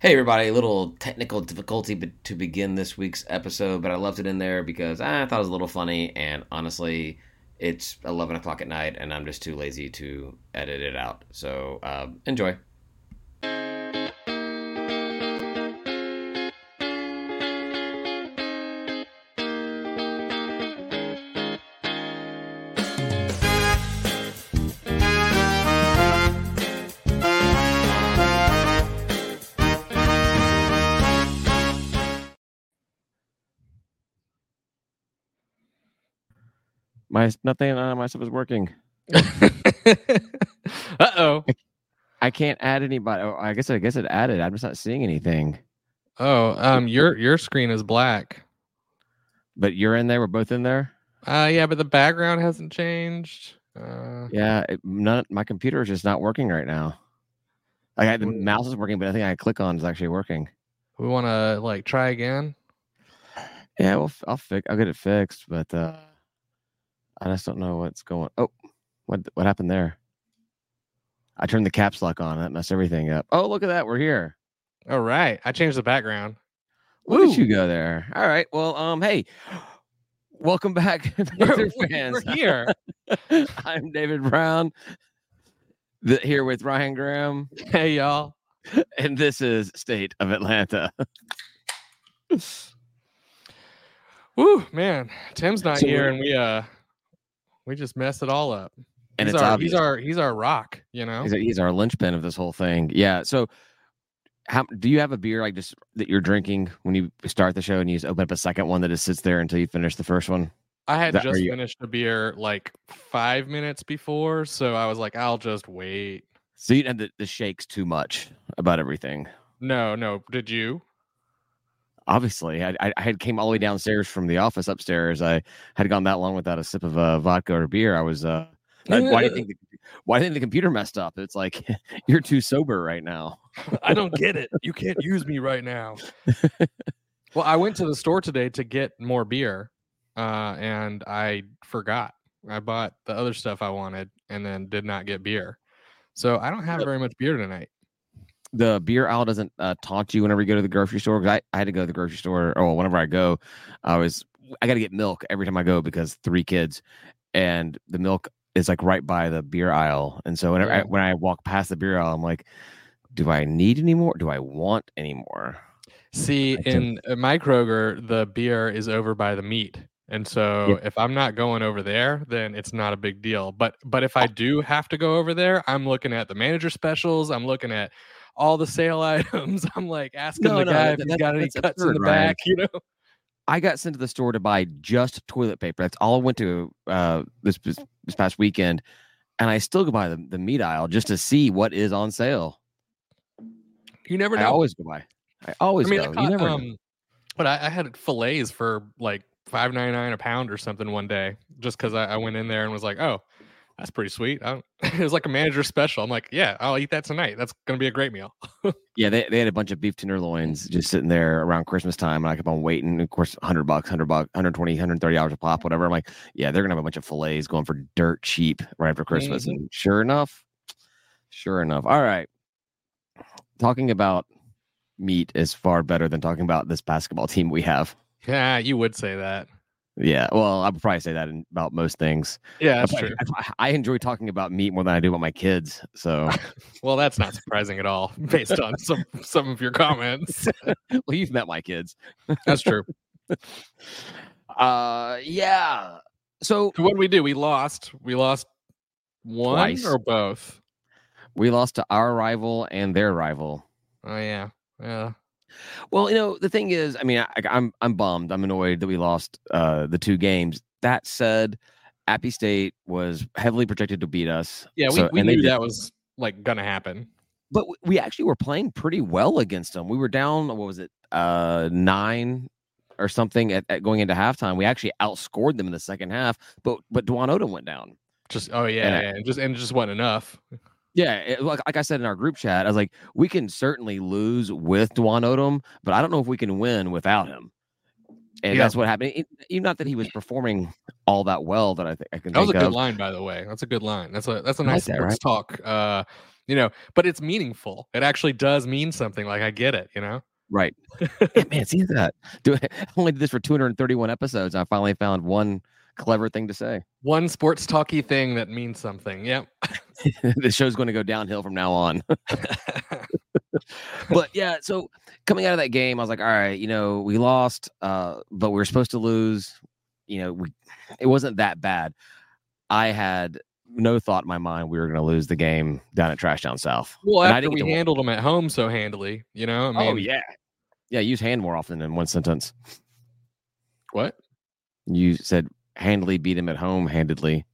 Hey everybody, a little technical difficulty to begin this week's episode, but I left it in there because I thought it was a little funny, and honestly, it's 11 o'clock at night, and I'm just too lazy to edit it out. So uh, enjoy. My nothing on my stuff is working. uh oh. I can't add anybody. Oh, I guess I guess it added. I'm just not seeing anything. Oh, um, your your screen is black. But you're in there. We're both in there. Uh, yeah, but the background hasn't changed. Uh, Yeah, it, none, my computer is just not working right now. Like I, the mouse is working, but nothing I click on is actually working. we want to like try again. Yeah, well, I'll fix. I'll get it fixed, but uh I just don't know what's going. Oh, what what happened there? I turned the caps lock on. That messed everything up. Oh, look at that. We're here. All right, I changed the background. Look Woo. at you go there. All right. Well, um, hey, welcome back, Panther fans. We're here. I'm David Brown, the, here with Ryan Graham, hey y'all. and this is State of Atlanta. Woo, man. Tim's not So here, and we uh, we just mess it all up. And he's it's our obvious. he's our he's our rock. You know. He's, he's our linchpin of this whole thing. Yeah. So, how do you have a beer like just that you're drinking when you start the show and you just open up a second one that just sits there until you finish the first one? I had That- just you- finished a beer like five minutes before, so I was like, I'll just wait. So you didn't have the, the shakes too much about everything. No, no. Did you? Obviously, I, I had came all the way downstairs from the office upstairs. I had gone that long without a sip of uh, vodka or beer. I was uh, uh, why do you think the, why do you think the computer messed up? It's like you're too sober right now. I don't get it. You can't use me right now. well, I went to the store today to get more beer, uh, and I forgot. I bought the other stuff I wanted, and then did not get beer. So I don't have very much beer tonight. The beer aisle doesn't uh, taunt you whenever you go to the grocery store. 'cause I, I had to go to the grocery store. Oh, whenever I go, I was I got to get milk every time I go because three kids, and the milk is like right by the beer aisle. And so whenever I, when I walk past the beer aisle, I'm like, do I need any more? Do I want any more? See, in my Kroger, the beer is over by the meat. And so if I'm not going over there, then it's not a big deal. But but if I do have to go over there, I'm looking at the manager specials. I'm looking at all the sale items. I'm like asking No, the no, guy that- if he's got any cuts in absurd, the Ryan. back, you know. I got sent to the store to buy just toilet paper. That's all I went to uh, this this past weekend, and I still go by the, the meat aisle just to see what is on sale. You never I know. always go by. I always I mean, go. I you caught, never know. um, but I, I had fillets for like five ninety nine a pound or something one day, just because I, I went in there and was like, oh, that's pretty sweet. I it was like a manager special. I'm like, yeah, I'll eat that tonight. That's gonna be a great meal. Yeah, they, they had a bunch of beef tenderloins just sitting there around Christmas time, and I kept on waiting. Of course, 100 bucks, 100 bucks, 120, 130 dollars a pop, whatever. I'm like, yeah, they're gonna have a bunch of fillets going for dirt cheap right after Christmas. Mhm. And sure enough, sure enough. All right, talking about meat is far better than talking about this basketball team we have. Yeah, you would say that. Yeah, well, I would probably say that in, about most things. Yeah, that's I, true. I, I enjoy talking about meat more than I do about my kids. So, Well, that's not surprising at all, based on some some of your comments. well, you've met my kids. That's true. Uh, yeah. So What did we do? We lost. We lost one Twice. or both. We lost to our rival and their rival. Oh yeah, yeah. Well, you know, the thing is, I mean, I, I'm I'm bummed. I'm annoyed that we lost uh, the two games. That said, Appy State was heavily projected to beat us. Yeah, we, So- we and knew that was like gonna happen. but we actually were playing pretty well against them. We were down, what was it, uh, nine or something at, at going into halftime. We actually outscored them in the second half, but but Dwon Odom went down. Just oh yeah, And I- yeah, and just and it just wasn't enough. Yeah, it, like, like I said in our group chat, I was like, we can certainly lose with Dwon Odom, but I don't know if we can win without him. And Yeah. that's what happened. It, even not that he was performing all that well that I think I can That was a good of. line, by the way. That's a good line. That's a that's a I like nice that, sports talk uh you know, but it's meaningful. It actually does mean something. Like I get it, you know. Right. yeah, man, see that. Do I only did this for 231 episodes. I finally found one clever thing to say. One sports talky thing that means something. Yep. the show's going to go downhill from now on. but yeah, so coming out of that game, I was like, all right, you know, we lost, uh, but we were supposed to lose. You know, we, it wasn't that bad. I had no thought in my mind we were going to lose the game down at Trash Down South. well, And I after didn't we handled them at home so handily, you know. I mean, oh yeah, yeah. Use hand more often in one sentence. What? You said handily beat him at home, handedly.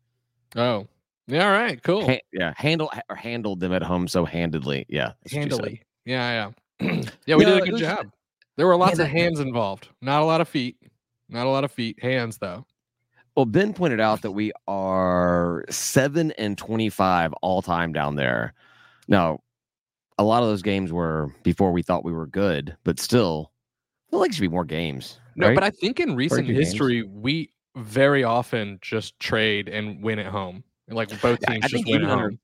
Oh, yeah. All right. Cool. Ha- yeah, handle or handled them at home so handedly. Yeah, that's what you said. handily. Yeah, yeah. yeah, we No, did a good was- job. There were lots Yeah, of that- hands involved. Not a lot of feet. Not a lot of feet. Hands though. Well, Ben pointed out that we are seven and twenty-five all time down there. Now, a lot of those games were before we thought we were good, but still, I feel like there should be more games. No, right? but I think in recent few games. history, we very often just trade and win at home. Like both Yeah, teams just think win even at under- home.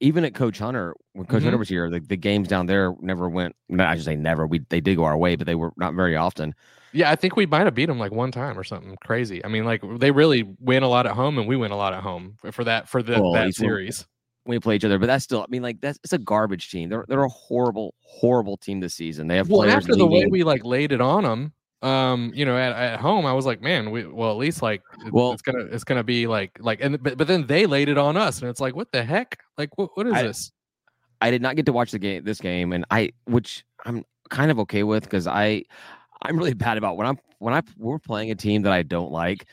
even at Coach Hunter, when Coach Hunter Mhm. was here, the, the games down there never went. No, I should say never. We they did go our way, but they were not very often. Yeah, I think we might have beat them like one time or something crazy. I mean, like they really win a lot at home, and we win a lot at home for that for the, Well, that series. we play each other. But that's still, I mean, like that's it's a garbage team. They're they're a horrible, horrible team this season. They have Well, players after the way we like laid it on them, um, you know, at, at home, I was like, man, we well at least like Well- it's gonna it's gonna be like like and but, but then they laid it on us, and it's like, what the heck? Like, what what is I- this? I did not get to watch the game this game, and I which I'm kind of okay with because I I'm really bad about when I'm when I we're playing a team that I don't like.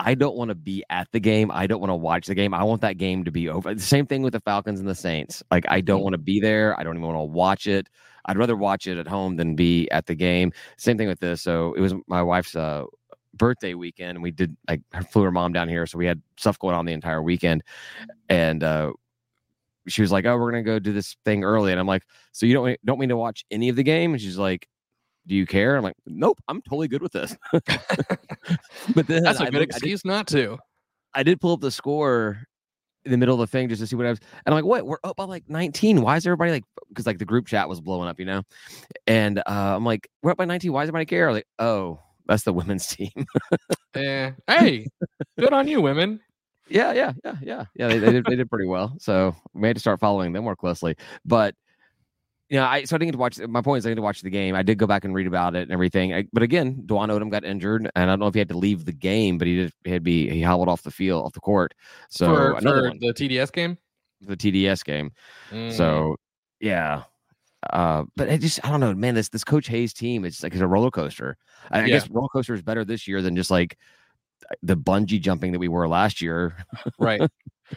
I don't want to be at the game. I don't want to watch the game. I want that game to be over. The same thing with the Falcons and the Saints. Like I don't Mhm. want to be there. I don't even want to watch it. I'd rather watch it at home than be at the game. Same thing with this. So it was my wife's uh, birthday weekend, and we did like flew her mom down here, so we had stuff going on the entire weekend, and uh, she was like, "Oh, we're gonna go do this thing early," and I'm like, "So you don't don't mean to watch any of the game?" And she's like, "Do you care?" I'm like, "Nope, I'm totally good with this." but then That's I a good I did- excuse not to. I did pull up the score in the middle of the thing just to see what I was, and I'm like, "What? We're up by like 19. Why is everybody like?" Because like the group chat was blowing up, you know, and uh, I'm like, "We're up by 19. Why does everybody care?" Like, oh, that's the women's team. Eh, hey, good on you, women. Yeah, yeah, yeah, yeah, yeah. They, they did they did pretty well. So we had to start following them more closely. But know, I so I didn't get to watch. My point is, I didn't get to watch the game. I did go back and read about it and everything. I, but again, Dwon Odom got injured, and I don't know if he had to leave the game, but he did. He had to be he hobbled off the field, off the court. So for, for the TDS game. the TDS game. Mm. So yeah. Uh, but I just I don't know, man. This this Coach Hayes team, it's like it's a roller coaster. I, I guess roller coaster is better this year than just like the bungee jumping that we were last year. right.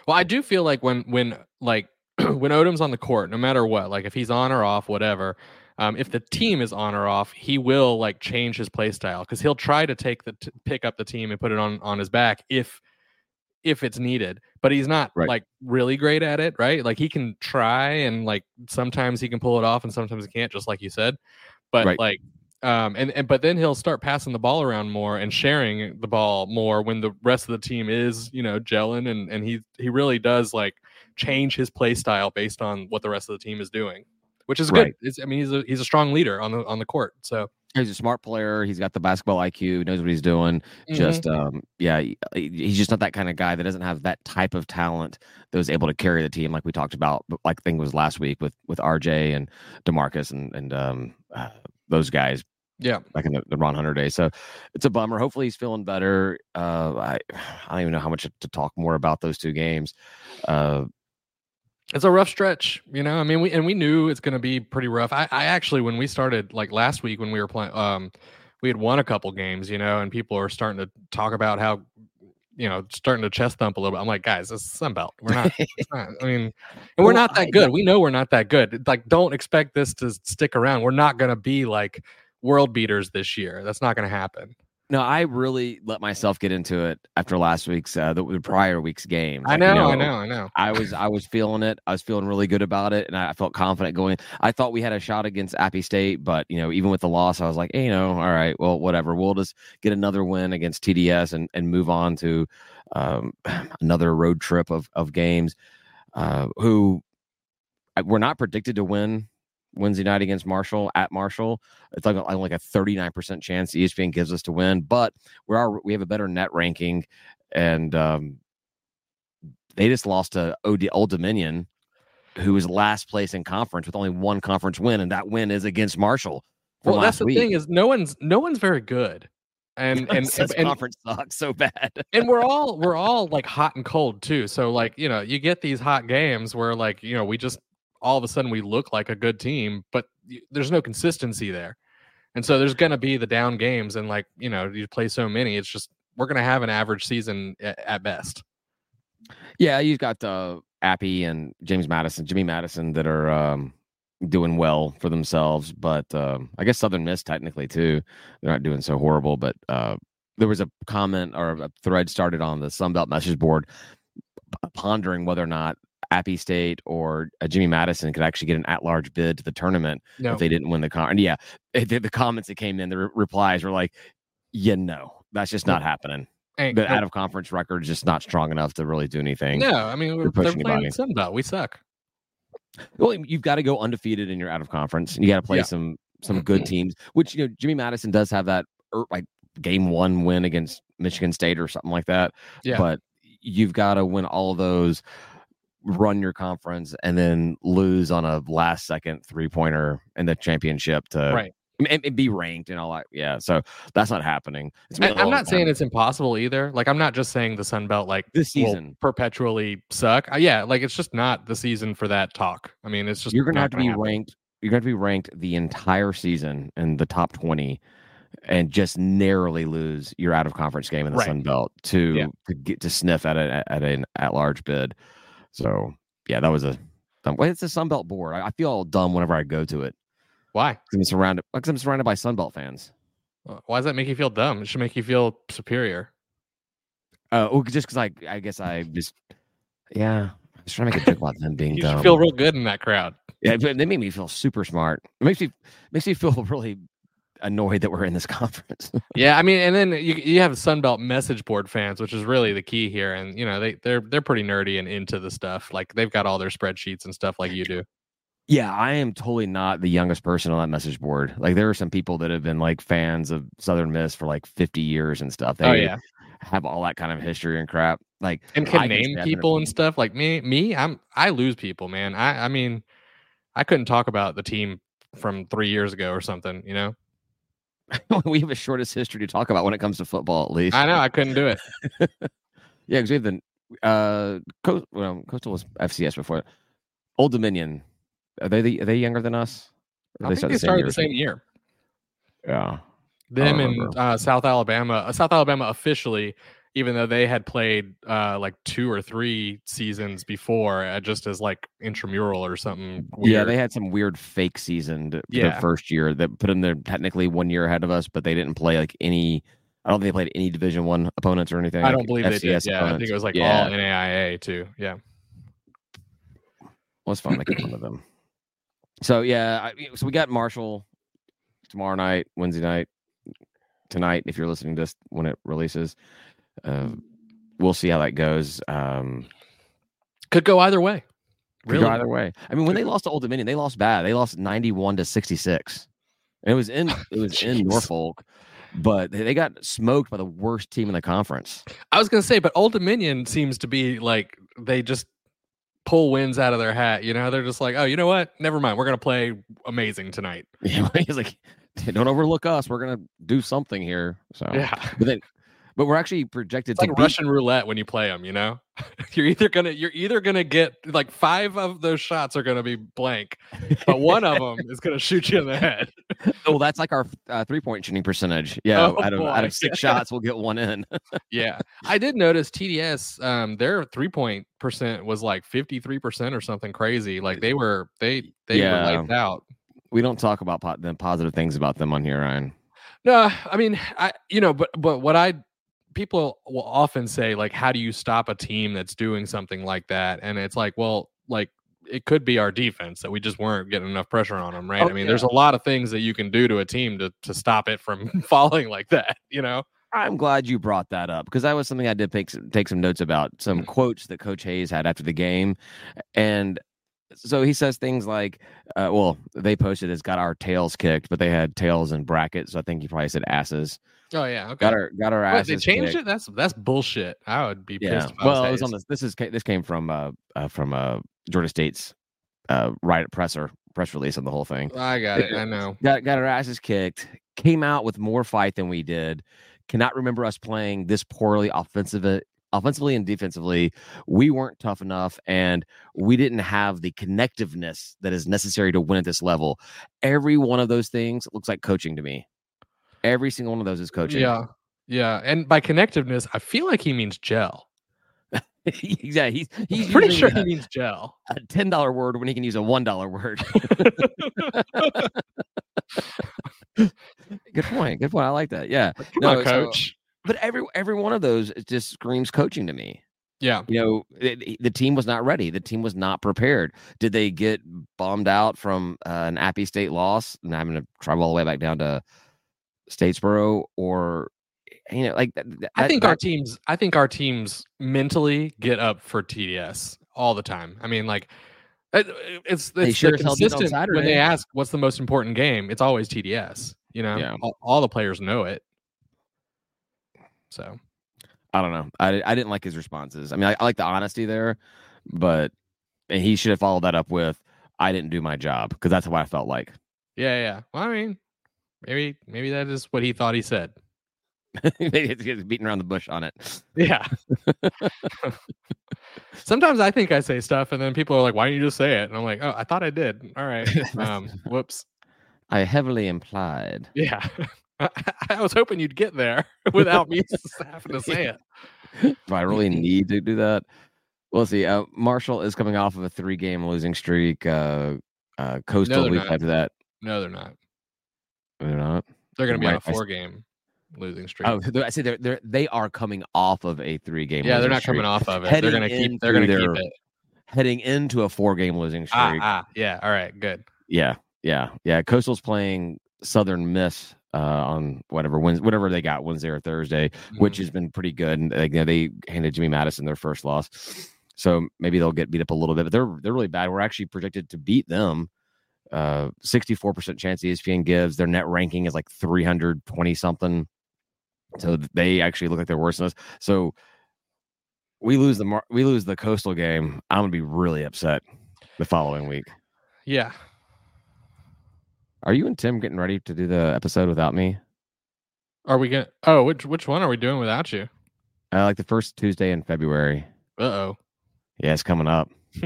Well, I do feel like when when like when Odom's on the court, no matter what, like if he's on or off, whatever. Um, if the team is on or off, he will like change his play style because he'll try to take the t- pick up the team and put it on on his back if if it's needed. But he's not Right. like really great at it, right? Like he can try and like sometimes he can pull it off and sometimes he can't, just like you said. But Right. like um and, and but then he'll start passing the ball around more and sharing the ball more when the rest of the team is you know gelling and and he he really does like change his play style based on what the rest of the team is doing which is Right. good it's, i mean he's a he's a strong leader on the on the court so he's a smart player. He's got the basketball IQ, knows what he's doing. Mhm. Just um, yeah, he- he's just not that kind of guy that doesn't have that type of talent that was able to carry the team like we talked about. Like thing was last week with with RJ and D'Marcus and and um uh, those guys yeah back in the, the Ron Hunter days. So it's a bummer. Hopefully he's feeling better. Uh, I I don't even know how much to talk more about those two games. Uh, it's a rough stretch you know? I mean we and we knew it's going to be pretty rough. I, I actually when we started like last week when we were playing um we had won a couple games you know and people are starting to talk about how you know starting to chest thump a little bit. I'm like guys this is sun belt. We're not, not i mean and we're Well, not that good. we know we're not that good. Like don't expect this to stick around. We're not going to be like world beaters this year. That's not going to happen no, I really let myself get into it after last week's uh, the, the prior week's game. i Like, you know i know i know I was I was feeling it. I was feeling really good about it, and I felt confident going. I thought we had a shot against Appy State, but you know, even with the loss, I was like, hey, you know, all right, well, whatever. We'll just get another win against TDS and and move on to um, another road trip of of games. Uh, who I- we're not predicted to win Wednesday night against Marshall at Marshall. It's like a, like a 39% chance ESPN gives us to win, but we are we have a better net ranking and um they just lost to OD, Old Dominion who was last place in conference with only one conference win and that win is against Marshall. Well, that's the week. thing is no one's no one's very good, and and and, conference sucks so bad. and we're all we're all like hot and cold too. So like you know you get these hot games where like you know we just all of a sudden we look like a good team, but there's no consistency there, and so there's gonna be the down games, and like you know you play so many, it's just we're gonna have an average season at, at best. Yeah, you've got uh, Appy and James Madison, Jimmy Madison that are um, doing well for themselves, but um, I guess Southern Miss technically too. They're not doing so horrible, but uh, there was a comment or a thread started on the Sunbelt message board pondering whether or not Appy State or uh, Jimmy Madison could actually get an at-large bid to the tournament No, if they didn't win the con. Yeah, the, the comments that came in, the re- replies were like, "Yeah, no, that's just not happening. The out of conference record is just not strong enough to really do anything." no, I mean we're, they're playing anybody. Sun Belt. We suck. Well, you've got to go undefeated in your out of conference, and you got to play Yeah. some some good teams. Which you know, Jimmy Madison does have that er, like game one win against Michigan State or something like that. Yeah. But you've got to win all of those, run your conference, and then lose on a last second three pointer in the championship to Right. and, and be ranked and all that. Yeah, so that's not happening. I, I'm not saying it's impossible either. Like I'm not just saying the Sun Belt like this will season. perpetually suck. Uh, yeah, like it's just not the season for that talk. I mean, it's just you're gonna have to be happen. ranked. You're gonna have to be ranked the entire season in the top twenty, and just narrowly lose your out of conference game in the Right. Sun Belt to Yeah. to get to sniff at a at an at large bid. So yeah, that was a. dumb- it's a Sun Belt board. I, I feel all dumb whenever I go to it Why? I'm surrounded. Because I'm surrounded by Sun Belt fans. Why does that make you feel dumb? It should make you feel superior. Uh, well, just because I I guess I just yeah. I was trying to make a joke about them being You dumb. feel real good in that crowd. Yeah, they make me feel super smart. It makes me makes me feel really annoyed that we're in this conference. Yeah, I mean, and then you you have Sun Belt message board fans, which is really the key here. And you know, they they're they're pretty nerdy and into the stuff. Like they've got all their spreadsheets and stuff like you do. yeah, I am totally not the youngest person on that message board. Like there are some people that have been like fans of Southern Miss for like 50 years and stuff. Oh, they oh yeah, have all that kind of history and crap. Like and can I name people and stuff. Like me, me, I'm I lose people, man. I I mean, I couldn't talk about the team from three years ago or something. You know, we have the shortest history to talk about when it comes to football, at least. I know I couldn't do it. Yeah, because we have the uh, Co- well, Coastal was FCS before. Old Dominion, are they the, are they younger than us? Or I think start they started the same year. Yeah. Them and uh, South Alabama. Uh, South Alabama officially, even though they had played uh, like two or three seasons before, uh, just as like intramural or something. Weird. Yeah, they had some weird fake season to, Yeah. their first year that put them there technically one year ahead of us, but they didn't play like any. I don't think they played any Division One opponents or anything. I don't believe they did. FCS Yeah, I think it was like Yeah. all NAIA too. Yeah. Well, it's fun making fun of them. So yeah, I, so we got Marshall tomorrow night, Wednesday night, tonight. If you're listening to this when it releases, uh, we'll see how that goes. Um, Could go either way. could go Really? either way. I mean, when they lost to Old Dominion, they lost bad. They lost 91 to 66, and it was in it was in Norfolk, but they, they got smoked by the worst team in the conference. I was gonna say, but Old Dominion seems to be like they just pull wins out of their hat. You know, they're just like, oh, you know what? Never mind. We're gonna play amazing tonight. Yeah, he's like, don't overlook us. We're gonna do something here. So Yeah. but then, but we're actually projected It's to like beat- Russian roulette when you play them, you know. you're either gonna you're either gonna get like five of those shots are gonna be blank, but one of them is gonna shoot you in the head. Oh, that's like our uh, three point shooting percentage. Yeah, Oh, out of out of six shots, we'll get one in. Yeah, I did notice TDS. Um, their three point percent was like fifty three percent or something crazy. Like they were they they Yeah. were lights out. we don't talk about po- the positive things about them on here, Ryan. No, I mean, I you know, but but what I people will often say like, how do you stop a team that's doing something like that? And it's like, well, like it could be our defense that we just weren't getting enough pressure on them, right? Oh, I mean, there's a lot of things that you can do to a team to to stop it from falling like that. You know? I'm glad you brought that up because that was something I did take some, take some notes about. Some quotes that Coach Hayes had after the game, and so he says things like, uh, well, they posted it's got our tails kicked, but they had tails in brackets. So I think he probably said asses. Oh yeah, okay. Got our got our asses. they changed kicked. it. That's that's bullshit. I would be Yeah. pissed. If I Well, it was on this. This is this came from uh, uh from uh Georgia State's uh right presser press release on the whole thing. I got it. I know. Got got our asses kicked. Came out with more fight than we did. Cannot remember us playing this poorly offensive offensively and defensively. We weren't tough enough and we didn't have the connectiveness that is necessary to win at this level. Every one of those things looks like coaching to me. Every single one of those is coaching. Yeah, yeah. And by connectiveness, I feel like he means gel. yeah, he's he's Pretty sure a- he means gel. a ten dollar word when he can use a one dollar word. good point. Good point. I like that. Yeah. Come No, on, so- coach. But every every one of those just screams coaching to me. yeah. You know, it, the team was not ready. The team was not prepared. Did they get bombed out from uh, an Appy State loss and I'm going to travel all the way back down to Statesboro, or you know, like that, I that- think our teams. I think our teams mentally get up for TDS all the time. I mean, like it- it's They it's sure the as hell did on consistent when they ask what's the most important game. It's always TDS. You know, Yeah. all, all the players know it. So I don't know. I, I didn't like his responses. I mean, I, I like the honesty there, but and he should have followed that up with, "I didn't do my job," because that's what I felt like. yeah, yeah. Well, I mean, maybe maybe that is what he thought he said. Maybe it's beating around the bush on it. Yeah. Sometimes I think I say stuff, and then people are like, "Why didn't you just say it?" And I'm like, "Oh, I thought I did." All right. Um, whoops. I heavily implied. Yeah. I, I was hoping you'd get there without me having to say it. Do I really need to do that? We'll see. Uh, Marshall is coming off of a three-game losing streak. Uh, uh, Coastal week not. after that. No, they're not. They're not. They're going to be on a s- four-game losing streak. Oh, I say they're, they're they are coming off of a three-game. yeah, they're not coming off of it. Heading They're going to keep. They're going to keep it. Heading into a four-game losing streak. Ah, ah, yeah. All right, good. Yeah, yeah, yeah. Coastal's playing Southern Miss uh, on whatever Wednesday, whatever they got Wednesday or Thursday, which Mhm. has been pretty good. And you know, they handed Jimmy Madison their first loss, so maybe they'll get beat up a little bit. But they're they're really bad. We're actually projected to beat them. Uh, 64% chance ESPN gives. Their net ranking is like 320 something. So they actually look like they're worse than us. So we lose the mar- we lose the coastal game. I'm gonna be really upset the following week. yeah. Are you and Tim getting ready to do the episode without me? Are we going? Oh, which which one are we doing without you? Uh, like the first Tuesday in February. Uh oh. Yeah, it's coming up.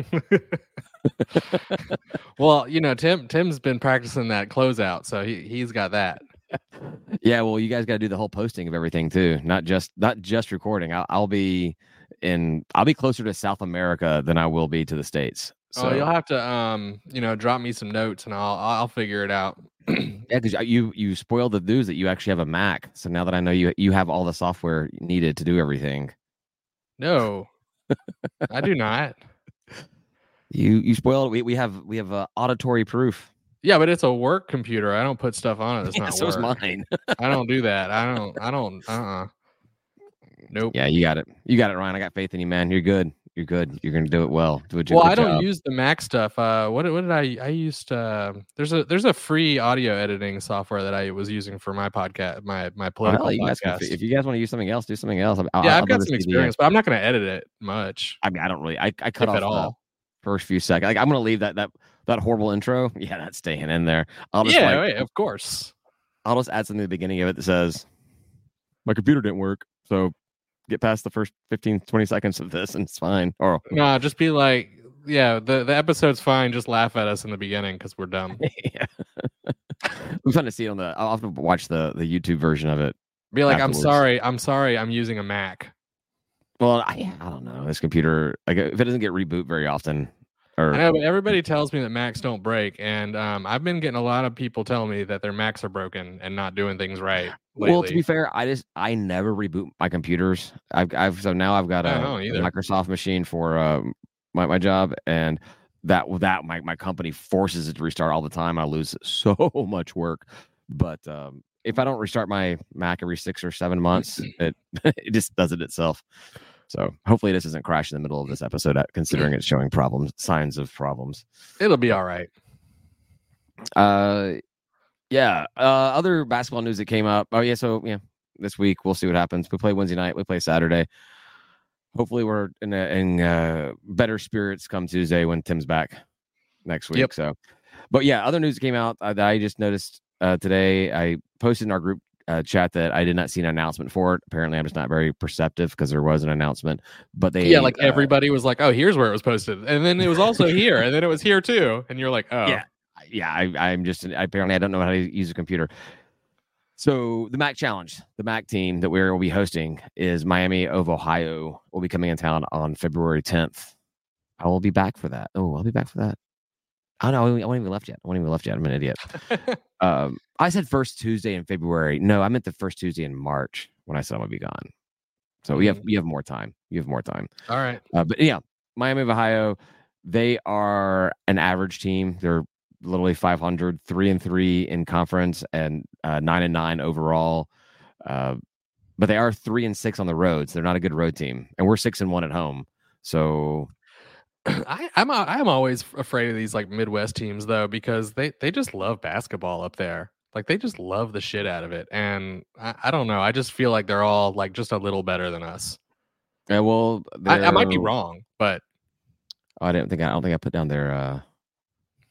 well, you know, Tim Tim's been practicing that closeout, so he he's got that. Yeah, well, you guys got to do the whole posting of everything too, not just not just recording. I'll, I'll be in. I'll be closer to South America than I will be to the states. So oh, you'll have to um, you know, drop me some notes and I'll I'll figure it out. yeah, because you you spoiled the news that you actually have a Mac. So now that I know you you have all the software needed to do everything, no, I do not. You you spoiled. We we have we have uh, auditory proof. Yeah, but it's a work computer. I don't put stuff on it. That's Yeah, not so is work. mine. I don't do that. I don't. I don't. Uh. uh Nope. yeah, you got it. You got it, Ryan. I got faith in you, man. You're good. You're good. You're gonna do it well. Do a Well, I don't job. use the Mac stuff. Uh, what did- what did I? I used. Uh, there's a there's a free audio editing software that I was using for my podcast, my my Oh, political you guys podcast. if you guys want to use something else, do something else. I'll, yeah, I'll I've got some experience, but I'm not going to edit it much, I mean, I don't really. I, I cut if off at all. First few seconds. Like I'm gonna leave that that that horrible intro. Yeah, that's staying in there. I'll just Yeah, like yeah, of course. I'll just add something at the beginning of it that says my computer didn't work, so get past the first 15, 20 seconds of this, and it's fine. Or No, just be like, yeah, the the episode's fine. Just laugh at us in the beginning because we're dumb. yeah. I'm trying to see it on the. I'll have to watch the the YouTube version of it. Be like, Afterwards. I'm sorry, I'm sorry, I'm using a Mac. Well, I, I don't know. This computer, like, if it doesn't get reboot very often, or I know, but everybody tells me that Macs don't break, and um, I've been getting a lot of people telling me that their Macs are broken and not doing things right. Lately. Well, to be fair, I just I never reboot my computers. I've I've so now I've got a. Microsoft machine for uh, my my job, and that that my my company forces it to restart all the time. I lose so much work, but um, if I don't restart my Mac every six or seven months, it it just does it itself. So hopefully this doesn't crash in the middle of this episode, uh, considering it's showing problems, signs of problems. It'll be all right. Uh, yeah. Uh, other basketball news that came up. Oh yeah. So yeah, this week we'll see what happens. We play Wednesday night. We play Saturday. Hopefully we're in, a, in uh, better spirits come Tuesday when Tim's back next week. Yep. So, but yeah, other news that came out uh, that I just noticed uh, today. I posted in our group uh, chat that I did not see an announcement for it. Apparently, I'm just not very perceptive because there was an announcement. But they yeah, like uh, everybody was like, "Oh, here's where it was posted," and then it was also here, and then it was here too, and you're like, "Oh, Yeah. yeah, I, I'm just apparently I don't know how to use a computer. So the MAC Challenge, the MAC team that we will be hosting is Miami of Ohio. Will be coming in town on February 10th. I will be back for that. Oh, I'll be back for that. Oh know. I wasn't even left yet. I wasn't even left yet. I'm an idiot. Um, I said first Tuesday in February. No, I meant the first Tuesday in March when I said I'm gonna be gone. So we have Mm. you have more time. You have more time. all right." Uh, but yeah, Miami of Ohio, they are an average team. They're literally 500, three and three in conference, and uh, nine and nine overall. Uh, but they are three and six on the road, so they're not a good road team, and we're six and one at home. So I, I'm a- I'm always afraid of these like Midwest teams though because they they just love basketball up there. Like they just love the shit out of it, and I, I don't know. I just feel like they're all like just a little better than us. yeah, well, I, I might be wrong, but Oh, I didn't think I, don't think I put down their uh,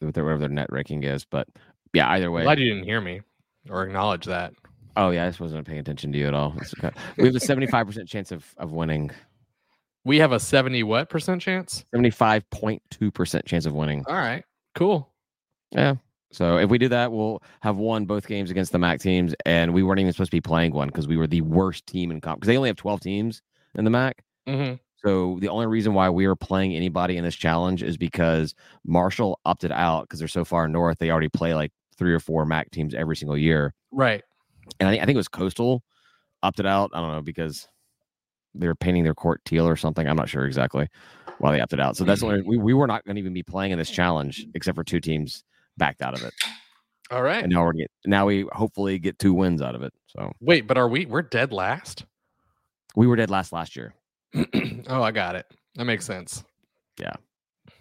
their- whatever their net ranking is, but yeah, either I'm way. glad you didn't hear me or acknowledge that. Oh yeah, I just wasn't paying attention to you at all. Okay. We have a seventy-five percent chance of of winning. We have a seventy what percent chance? Seventy-five point two percent chance of winning. All right, cool. Yeah. So if we do that, we'll have won both games against the MAC teams, and we weren't even supposed to be playing one because we were the worst team in comp. Because they only have twelve teams in the MAC. hmm So the only reason why we are playing anybody in this challenge is because Marshall opted out because they're so far north. They already play like three or four MAC teams every single year, Right. and I think, I think it was Coastal opted out. I don't know because they were painting their court teal or something. I'm not sure exactly why they opted out. So that's mm-hmm. only we, we were not going to even be playing in this challenge except for two teams backed out of it. All right. and now we're get now we hopefully get two wins out of it. So Wait, but are we? We're dead last. we were dead last last year. oh, I got it. That makes sense. Yeah,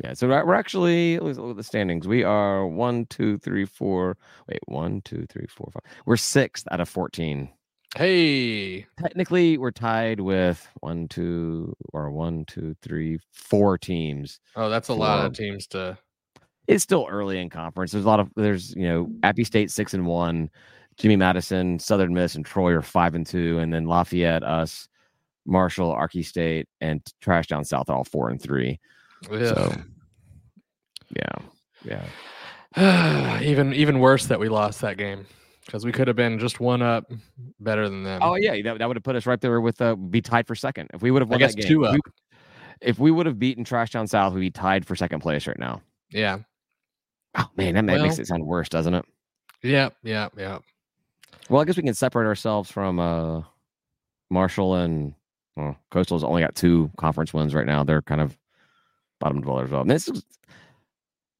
Yeah. so we're we're actually let's look at the standings. We are one, two, three, four. Wait, one, two, three, four, five. We're sixth out of fourteen. Hey, Technically, we're tied with one, two, or one, two, three, four teams. oh, that's a lot of teams to. It's still early in conference. There's a lot of there's you know mm. Appy State six and one, Jimmy Madison, Southern Miss, and Troy are five and two, and then Lafayette, us, Marshall, Archie State, and Trash Down South are all four and three. So, yeah, yeah. even even worse that we lost that game because we could have been just one up better than them. Oh yeah, that, that would have put us right there with uh, be tied for second if we would have I guess that game. two up. we- if we would have beaten Trash Down South, we'd be tied for second place right now. yeah, Oh man, that ma- makes it sound worse, doesn't it? yeah, yeah, yeah. Well, I guess we can separate ourselves from uh, Marshall and well, Coastal's only got two conference wins right now. They're kind of bottom dwellers. as Well, this is,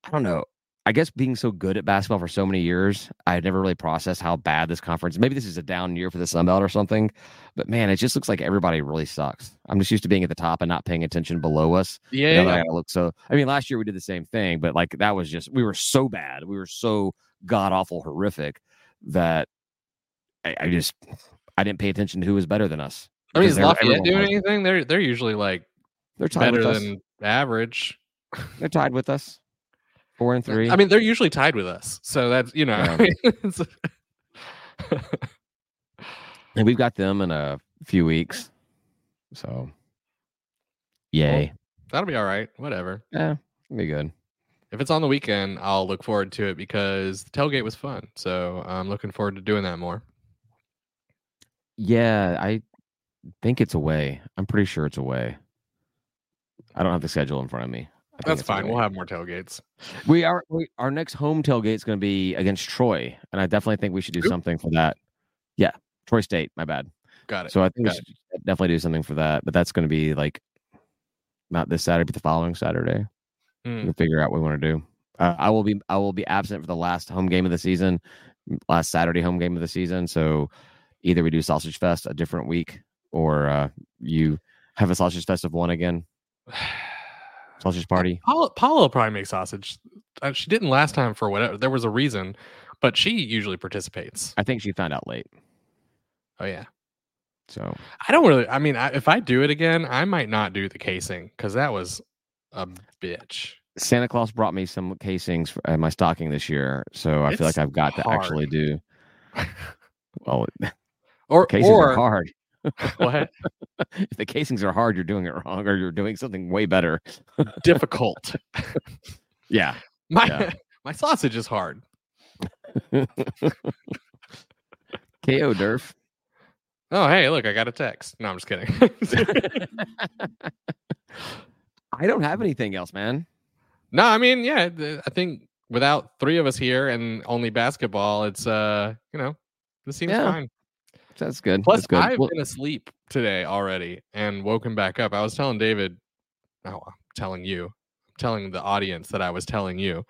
I don't know. I guess being so good at basketball for so many years, I had never really processed how bad this conference. Maybe this is a down year for the Sun Belt or something, but man, it just looks like everybody really sucks. I'm just used to being at the top and not paying attention below us. Yeah, Now that yeah. I gotta look so. I mean, last year we did the same thing, but like that was just we were so bad, we were so god awful, horrific that I, I just I didn't pay attention to who was better than us. I mean, is they're- Lafayette doing anything? They're they're usually like They're tied better with us. than average. They're tied with us, four and three. I mean, they're usually tied with us, so that's you know. Oh, yeah. and we've got them in a few weeks. So, yay, that'll be all right. Whatever. yeah, be good. If it's on the weekend, I'll look forward to it because the tailgate was fun. So I'm looking forward to doing that more. Yeah, I think it's away. I'm pretty sure it's away. I don't have the schedule in front of me. That's fine. We'll have more tailgates. We are we, our next home tailgate is going to be against Troy, and I definitely think we should do Who? something for that. Yeah, Troy State. My bad. Got it. So I think we got should definitely do something for that. But that's going to be like not this Saturday, but the following Saturday. Mm. We'll figure out what we want to do. Uh, I will be I will be absent for the last home game of the season, last Saturday home game of the season. So either we do Sausage Fest a different week, or uh, you Have a sausage fest of one again. Sausage party. Paula, Paula probably make sausage. Uh, she didn't last time for whatever. There was a reason, but she usually participates. I think she found out late. Oh yeah. So I don't really. I mean, I, if I do it again, I might not do the casing because that was a bitch. Santa Claus brought me some casings for uh, my stocking this year, so I feel like I've got to actually do. Well, Or casings or are hard. what? if the casings are hard, you're doing it wrong, or you're doing something way better. difficult. Yeah. My Yeah. my sausage is hard. KO Durf. Oh hey, look, I got a text. No, I'm just kidding. I don't have anything else, man. no, I mean, yeah, I think without three of us here and only basketball, it's uh, you know, this seems Yeah. fine. That's good. Plus, That's good. I've Well, been asleep today already and woken back up. I was telling David, oh, I'm telling you, I'm telling the audience that I was telling you.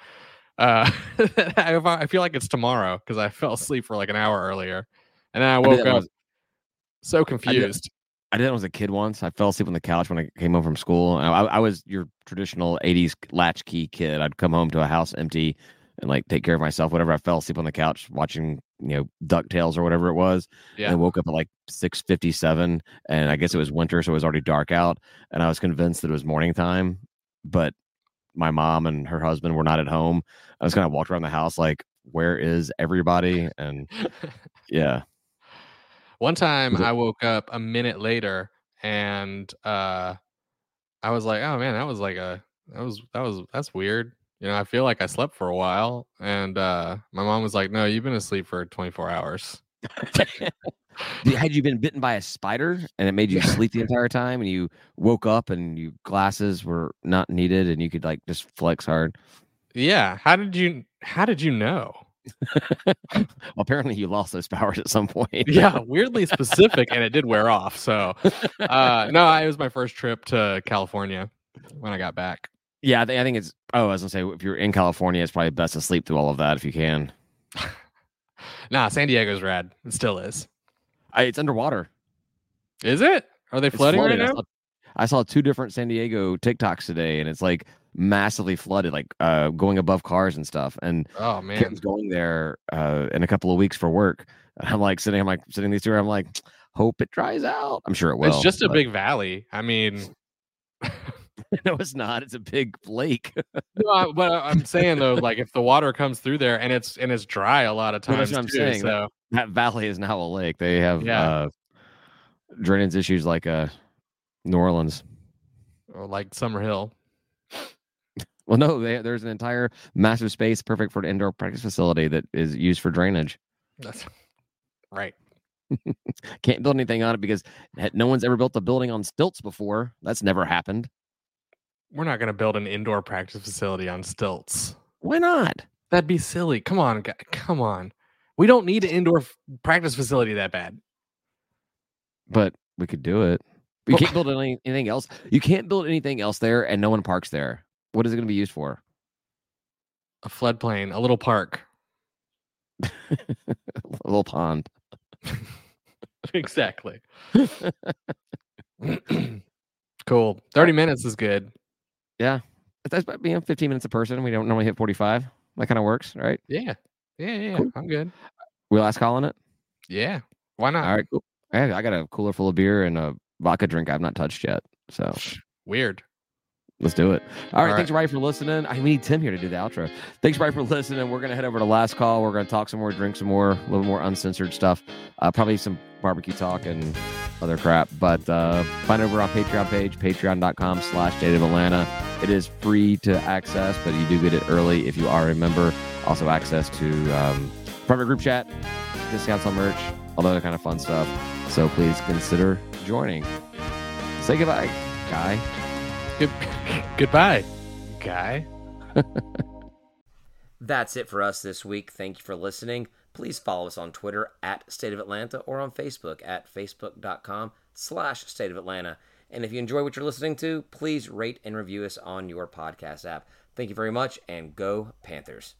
Uh, I, feel like it's tomorrow because I fell asleep for like an hour earlier, and then I woke I up was- so confused. I did I was a kid once. I fell asleep on the couch when I came home from school. I, I was your traditional 80s latchkey kid. I'd come home to a house empty and like take care of myself, whatever. I fell asleep on the couch watching, you know, DuckTales or whatever it was. Yeah. And I woke up at like 657 and I guess it was winter, so it was already dark out. And I was convinced that it was morning time, but my mom and her husband were not at home. I was kind of walked around the house like, where is everybody? And yeah. One time I woke up a minute later and uh I was like, "Oh man, that was like a that was that was that's weird." You know, I feel like I slept for a while and uh my mom was like, "No, you've been asleep for 24 hours." Had you been bitten by a spider and it made you sleep the entire time and you woke up and your glasses were not needed and you could like just flex hard? Yeah, how did you how did you know? Well, apparently you lost those powers at some point. Yeah, weirdly specific and it did wear off. So, uh no, it was my first trip to California when I got back. Yeah, I, think I think it's. Oh, I was gonna say, if you're in California, it's probably best to sleep through all of that if you can. Nah, San Diego's rad. It still is. I, it's underwater. Is it? Are they flooding right flooded. I now? saw, I saw two different San Diego TikToks today, and it's like massively flooded, like uh, going above cars and stuff. And Oh man. Kim's going there uh, in a couple of weeks for work. And I'm like sitting, I'm like sitting these two. I'm like, hope it dries out. I'm sure it will. it's just a but- big valley. I mean, no, it's not. It's a big lake. no, I- but I'm saying though, like if the water comes through there and it's and it's dry a lot of times that's what I'm too, saying. So that valley is now a lake. They have Yeah. uh, drainage issues like uh, New Orleans. or like Summerhill. Well, no, they, there's an entire massive space perfect for an indoor practice facility that is used for drainage. That's right. Can't build anything on it because no one's ever built a building on stilts before. That's never happened. We're not gonna build an indoor practice facility on stilts. Why not? That'd be silly. Come on, gu- come on. We don't need an indoor f- practice facility that bad. But we could do it. You can't build any, anything else. You can't build anything else there, and no one parks there. What is it going to be used for? A floodplain, a little park. a little pond. exactly. cool. 30 minutes is good. Yeah, that's about being 15 minutes a person. We don't normally hit 45. That kind of works, right? Yeah. Yeah, yeah. Cool. I'm good. We'll ask Colin it. Yeah. Why not? All right, cool. I, I got a cooler full of beer and a vodka drink I've not touched yet. So Weird. let's do it. All right. All Thanks, everybody, for listening. I need Tim here to do the outro. Thanks, everybody, for listening. We're going to head over to Last Call. We're going to talk some more, drink some more, a little more uncensored stuff. Uh, probably some barbecue talk and other crap. But uh, find over on Patreon page, patreon.com slash State of Atlanta. It is free to access, but you do get it early if you are a member. Also, access to um, private group chat, discounts on merch, all that other kind of fun stuff. So please consider joining. Say goodbye, guy. Good- Goodbye, guy. That's it for us this week. Thank you for listening. Please follow us on Twitter at State of Atlanta or on Facebook at facebook.com slash State of Atlanta. And if you enjoy what you're listening to, please rate and review us on your podcast app. Thank you very much and go Panthers.